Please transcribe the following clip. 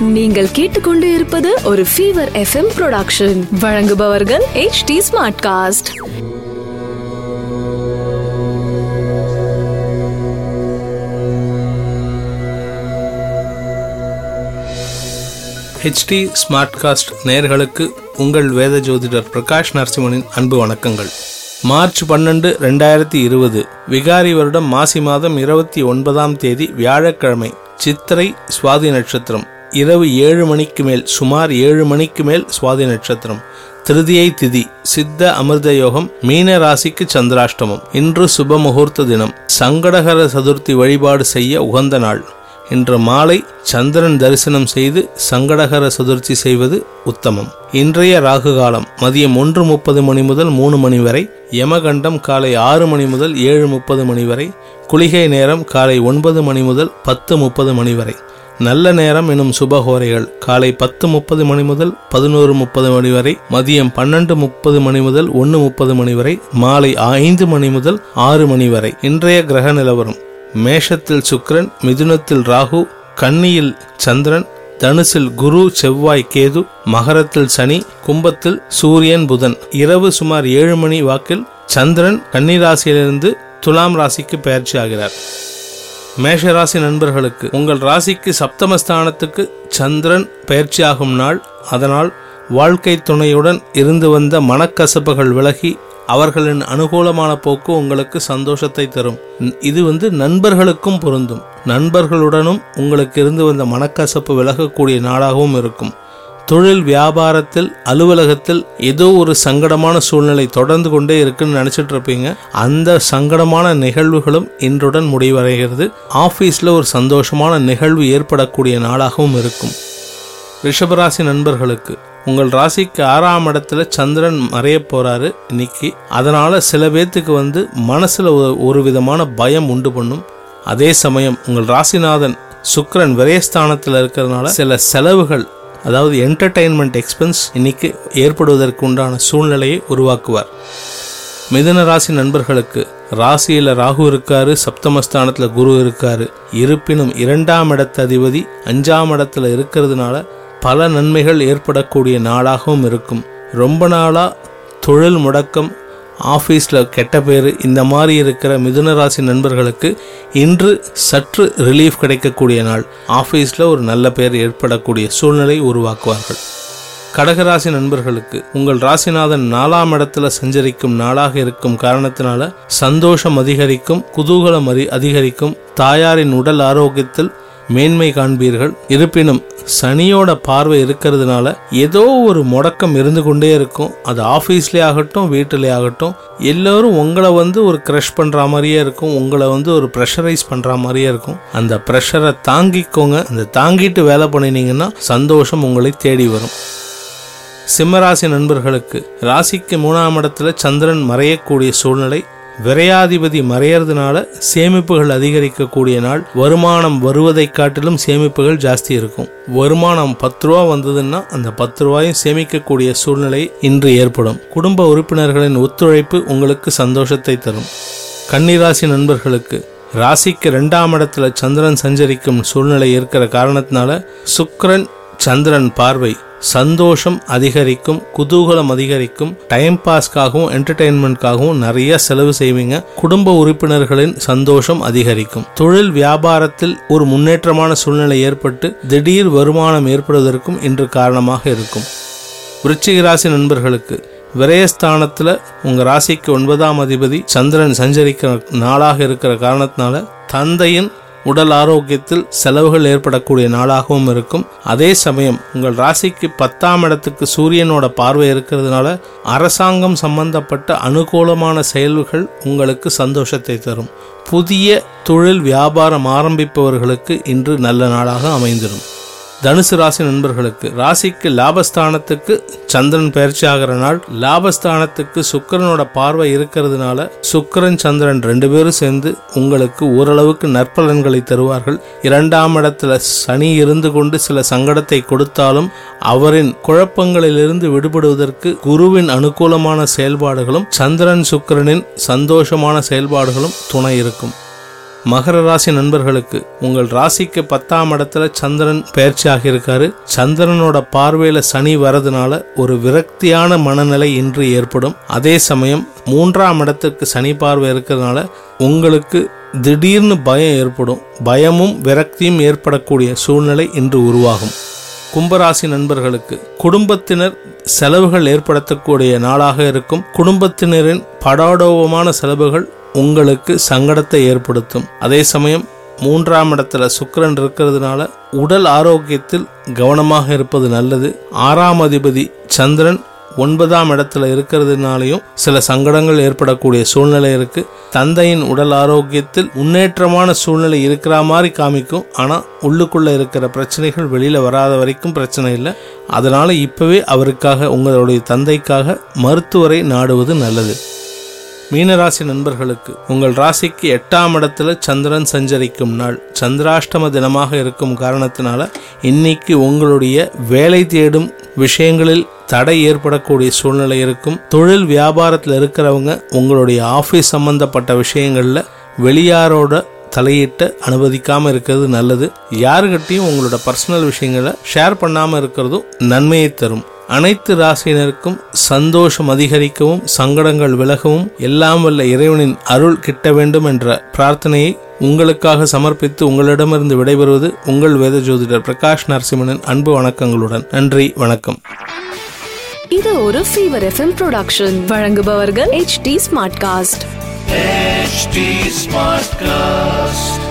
நீங்கள் கேட்டுக்கொண்டு இருப்பது ஒரு ஃபீவர் எஃப்எம் ப்ரொடக்ஷன் வழங்குபவர்கள் H D smart cast HD smartcast நேயர்களுக்கு உங்கள் வேத ஜோதிடர் பிரகாஷ் நரசிம்மனின் அன்பு வணக்கங்கள். மார்ச் பன்னெண்டு ரெண்டாயிரத்தி இருபது விகாரி வருடம் மாசி மாதம் இருபத்தி ஒன்பதாம் தேதி வியாழக்கிழமை சித்திரை சுவாதி நட்சத்திரம். இரவு ஏழு மணிக்கு மேல் சுமார் ஏழு மணிக்கு மேல் சுவாதி நட்சத்திரம். திருதியை திதி சித்த அமிர்த யோகம் மீன ராசிக்கு சந்திராஷ்டமம். இன்று சுப முகூர்த்த தினம். சங்கடகர சதுர்த்தி வழிபாடு செய்ய உகந்த நாள். இன்று மாலை சந்திரன் தரிசனம் செய்து சங்கடகர சதுர்த்தி செய்வது உத்தமம். இன்றைய ராகு காலம் மதியம் ஒன்று முப்பது மணி முதல் மூணு மணி வரை யமகண்டம் காலை ஆறு மணி முதல் ஏழு முப்பது மணி வரை குளிகை நேரம் காலை ஒன்பது மணி முதல் பத்து முப்பது மணி வரை. நல்ல நேரம் எனும் சுபஹோரைகள் காலை பத்து முப்பது மணி முதல் பதினோரு முப்பது மணி வரை மதியம் பன்னெண்டு முப்பது மணி முதல் ஒன்று முப்பது மணி வரை மாலை ஐந்து மணி முதல் ஆறு மணி வரை. இன்றைய கிரக நிலவரம். மேஷத்தில் சுக்ரன் மிதுனத்தில் ராகு கன்னியில் சந்திரன் தனுசில் குரு செவ்வாய் கேது மகரத்தில் சனி கும்பத்தில் சூரியன் புதன். இரவு சுமார் ஏழு மணி வாக்கில் சந்திரன் கன்னிராசியிலிருந்து துலாம் ராசிக்கு பயிற்சி ஆகிறார் மேஷ ராசி நண்பர்களுக்கு உங்கள் ராசிக்கு சப்தமஸ்தானத்துக்கு சந்திரன் பயிற்சியாகும் நாள். அதனால் வாழ்க்கை துணையுடன் இருந்து வந்த மனக்கசப்புகள் விலகி அவர்களின் அனுகூலமான போக்கு உங்களுக்கு சந்தோஷத்தை தரும். இது வந்து நண்பர்களுக்கும் பொருந்தும். நண்பர்களுடனும் உங்களுக்கு இருந்து வந்த மனக்கசப்பு விலகக்கூடிய நாளாகவும் இருக்கும். தொழில் வியாபாரத்தில் அலுவலகத்தில் ஏதோ ஒரு சங்கடமான சூழ்நிலை தொடர்ந்து கொண்டே இருக்குன்னு நினச்சிட்டு இருப்பீங்க அந்த சங்கடமான நிகழ்வுகளும் இன்றுடன் முடிவடைகிறது. ஆஃபீஸில் ஒரு சந்தோஷமான நிகழ்வு ஏற்படக்கூடிய நாளாகவும் இருக்கும். ரிஷபராசி நண்பர்களுக்கு உங்கள் ராசிக்கு ஆறாம் இடத்துல சந்திரன் மறைய போறாரு இன்னைக்கு. அதனால சில பேர்த்துக்கு வந்து மனசுல ஒரு- ஒரு விதமான பயம் உண்டு பண்ணும். அதே சமயம் உங்கள் ராசிநாதன் சுக்கரன் விரயஸ்தானத்தில் இருக்கிறதுனால சில செலவுகள் அதாவது என்டர்டைன்மெண்ட் எக்ஸ்பென்ஸ் இன்னைக்கு ஏற்படுவதற்கு உண்டான சூழ்நிலையை உருவாக்குவார். மிதுன ராசி நண்பர்களுக்கு ராசியில ராகு இருக்காரு சப்தமஸ்தானத்துல குரு இருக்காரு. இருப்பினும் இரண்டாம் இடத்த அதிபதி அஞ்சாம் இடத்துல இருக்கிறதுனால பல நன்மைகள் ஏற்படக்கூடிய நாளாகவும் இருக்கும். ரொம்ப நாளாக தொழில் முடக்கம் ஆஃபீஸில் கெட்ட பேர் இந்த மாதிரி இருக்கிற மிதுன ராசி நண்பர்களுக்கு இன்று சற்று ரிலீஃப் கிடைக்கக்கூடிய நாள். ஆஃபீஸில் ஒரு நல்ல பேர் ஏற்படக்கூடிய சூழ்நிலை உருவாக்குவார்கள். கடகராசி நண்பர்களுக்கு உங்கள் ராசிநாதன் நாலாம் இடத்துல சஞ்சரிக்கும் நாளாக இருக்கும் காரணத்தினால சந்தோஷம் அதிகரிக்கும் குதூகலம் அதிகரிக்கும். தாயாரின் உடல் ஆரோக்கியத்தில் மேன்மை காண்பீர்கள். இருப்பினும் சனியோட பார்வை இருக்கிறதுனால ஏதோ ஒரு முடக்கம் இருந்து கொண்டே இருக்கும். அது ஆஃபீஸ்லேயே ஆகட்டும் வீட்டிலே ஆகட்டும் எல்லோரும் உங்களை வந்து ஒரு க்ரஷ் பண்ணுற மாதிரியே இருக்கும். உங்களை வந்து ஒரு ப்ரெஷரைஸ் பண்ணுற மாதிரியே இருக்கும். அந்த ப்ரெஷரை தாங்கிக்கோங்க. அந்த தாங்கிட்டு வேலை பண்ணினீங்கன்னா சந்தோஷம் உங்களை தேடி வரும். சிம்மராசி நண்பர்களுக்கு ராசிக்கு மூணாம் இடத்துல சந்திரன் மறையக்கூடிய சூழ்நிலை விரையாதிபதி மறையறதுனால சேமிப்புகள் அதிகரிக்கக்கூடிய நாள் வருமானம் வருவதை காட்டிலும் சேமிப்புகள் ஜாஸ்தி இருக்கும். வருமானம் பத்து ரூபா வந்ததுன்னா அந்த பத்து ரூபாயும் சேமிக்கக்கூடிய சூழ்நிலை இன்று ஏற்படும். குடும்ப உறுப்பினர்களின் ஒத்துழைப்பு உங்களுக்கு சந்தோஷத்தை தரும். கன்னிராசி நண்பர்களுக்கு ராசிக்கு ரெண்டாம் இடத்துல சந்திரன் சஞ்சரிக்கும் சூழ்நிலை இருக்கிற காரணத்தினால சுக்கரன் சந்திரன் பார்வை சந்தோஷம் அதிகரிக்கும் குதூகலம் அதிகரிக்கும் டைம் பாஸ்க்காகவும் என்டர்டெயின்மெண்ட்காகவும் நிறைய செலவு செய்வீங்க. குடும்ப உறுப்பினர்களின் சந்தோஷம் அதிகரிக்கும். தொழில் வியாபாரத்தில் ஒரு முன்னேற்றமான சூழ்நிலை ஏற்பட்டு திடீர் வருமானம் ஏற்படுவதற்கும் இன்று காரணமாக இருக்கும். விருச்சிக ராசி நண்பர்களுக்கு விரயஸ்தானத்தில் உங்கள் ராசிக்கு ஒன்பதாம் அதிபதி சந்திரன் சஞ்சரிக்கிற நாளாக இருக்கிற காரணத்தினால தந்தையின் உடல் ஆரோக்கியத்தில் செலவுகள் ஏற்படக்கூடிய நாளாகவும் இருக்கும். அதே சமயம் உங்கள் ராசிக்கு பத்தாம் இடத்துக்கு சூரியனோட பார்வை இருக்கிறதுனால அரசாங்கம் சம்பந்தப்பட்ட அனுகூலமான செயல்கள் உங்களுக்கு சந்தோஷத்தை தரும். புதிய தொழில் வியாபாரம் ஆரம்பிப்பவர்களுக்கு இன்று நல்ல நாளாக அமைந்திடும் தனுசு ராசி நண்பர்களுக்கு ராசிக்கு லாபஸ்தானத்துக்கு சந்திரன் பயிற்சி ஆகிற நாள் லாபஸ்தானத்துக்கு சுக்கிரனோட பார்வை இருக்கிறதுனால சுக்கரன் சந்திரன் ரெண்டு பேரும் சேர்ந்து உங்களுக்கு ஓரளவுக்கு நற்பலன்களை தருவார்கள். இரண்டாம் இடத்துல சனி இருந்து கொண்டு சில சங்கடத்தை கொடுத்தாலும் அவரின் குழப்பங்களிலிருந்து விடுபடுவதற்கு குருவின் அனுகூலமான செயல்பாடுகளும் சந்திரன் சுக்கிரனின் சந்தோஷமான செயல்பாடுகளும் துணை இருக்கும். மகர ராசி நண்பர்களுக்கு உங்கள் ராசிக்கு பத்தாம் இடத்துல சந்திரன் பயிற்சி ஆகியிருக்காரு சந்திரனோட பார்வையில சனி வரதுனால ஒரு விரக்தியான மனநிலை இன்று ஏற்படும். அதே சமயம் மூன்றாம் இடத்துக்கு சனி பார்வை இருக்கிறதுனால உங்களுக்கு திடீர்னு பயம் ஏற்படும். பயமும் விரக்தியும் ஏற்படக்கூடிய சூழ்நிலை இன்று உருவாகும். கும்பராசி நண்பர்களுக்கு குடும்பத்தினர் செலவுகள் ஏற்படுத்தக்கூடிய நாளாக இருக்கும். குடும்பத்தினரின் படாடோபமான செலவுகள் உங்களுக்கு சங்கடத்தை ஏற்படுத்தும். அதே சமயம் மூன்றாம் இடத்துல சுக்கரன் இருக்கிறதுனால உடல் ஆரோக்கியத்தில் கவனமாக இருப்பது நல்லது. ஆறாம் அதிபதி சந்திரன் ஒன்பதாம் இடத்துல இருக்கிறதுனாலையும் சில சங்கடங்கள் ஏற்படக்கூடிய சூழ்நிலை இருக்கு. தந்தையின் உடல் ஆரோக்கியத்தில் முன்னேற்றமான சூழ்நிலை இருக்கிற மாதிரி காமிக்கும். ஆனால் உள்ளுக்குள்ள இருக்கிற பிரச்சனைகள் வெளியில வராத வரைக்கும் பிரச்சனை இல்லை. அதனால இப்பவே அவருக்காக உங்களுடைய தந்தைக்காக மருத்துவரை நாடுவது நல்லது. மீனராசி நண்பர்களுக்கு உங்கள் ராசிக்கு எட்டாம் இடத்துல சந்திரன் சஞ்சரிக்கும் நாள். சந்திராஷ்டம தினமாக இருக்கும் காரணத்தினால இன்னைக்கு உங்களுடைய வேலை தேடும் விஷயங்களில் தடை ஏற்படக்கூடிய சூழ்நிலை இருக்கும். தொழில் வியாபாரத்தில் இருக்கிறவங்க உங்களுடைய ஆஃபீஸ் சம்பந்தப்பட்ட விஷயங்களில் வெளியாரோட தலையிட்டு அனுமதிக்காம இருக்கிறது நல்லது. யாருகிட்டையும் உங்களோட பர்சனல் விஷயங்களை ஷேர் பண்ணாம இருக்கிறதும் நன்மையை தரும். அனைத்து ராசியினருக்கும் சந்தோஷம் அதிகரிக்கவும் சங்கடங்கள் விலகவும் எல்லாம் வல்ல இறைவனின் அருள் கிட்ட வேண்டும் என்ற பிரார்த்தனையை உங்களுக்காக சமர்ப்பித்து உங்களிடமிருந்து விடைபெறுவது உங்கள் வேத ஜோதிடர் பிரகாஷ் நரசிம்மனின் அன்பு வணக்கங்களுடன். நன்றி வணக்கம். இது ஒரு ஃபீவர் எஃப்எம் ப்ரொடக்ஷன் வழங்குபவர்கள் H D smart cast HT Smartcast.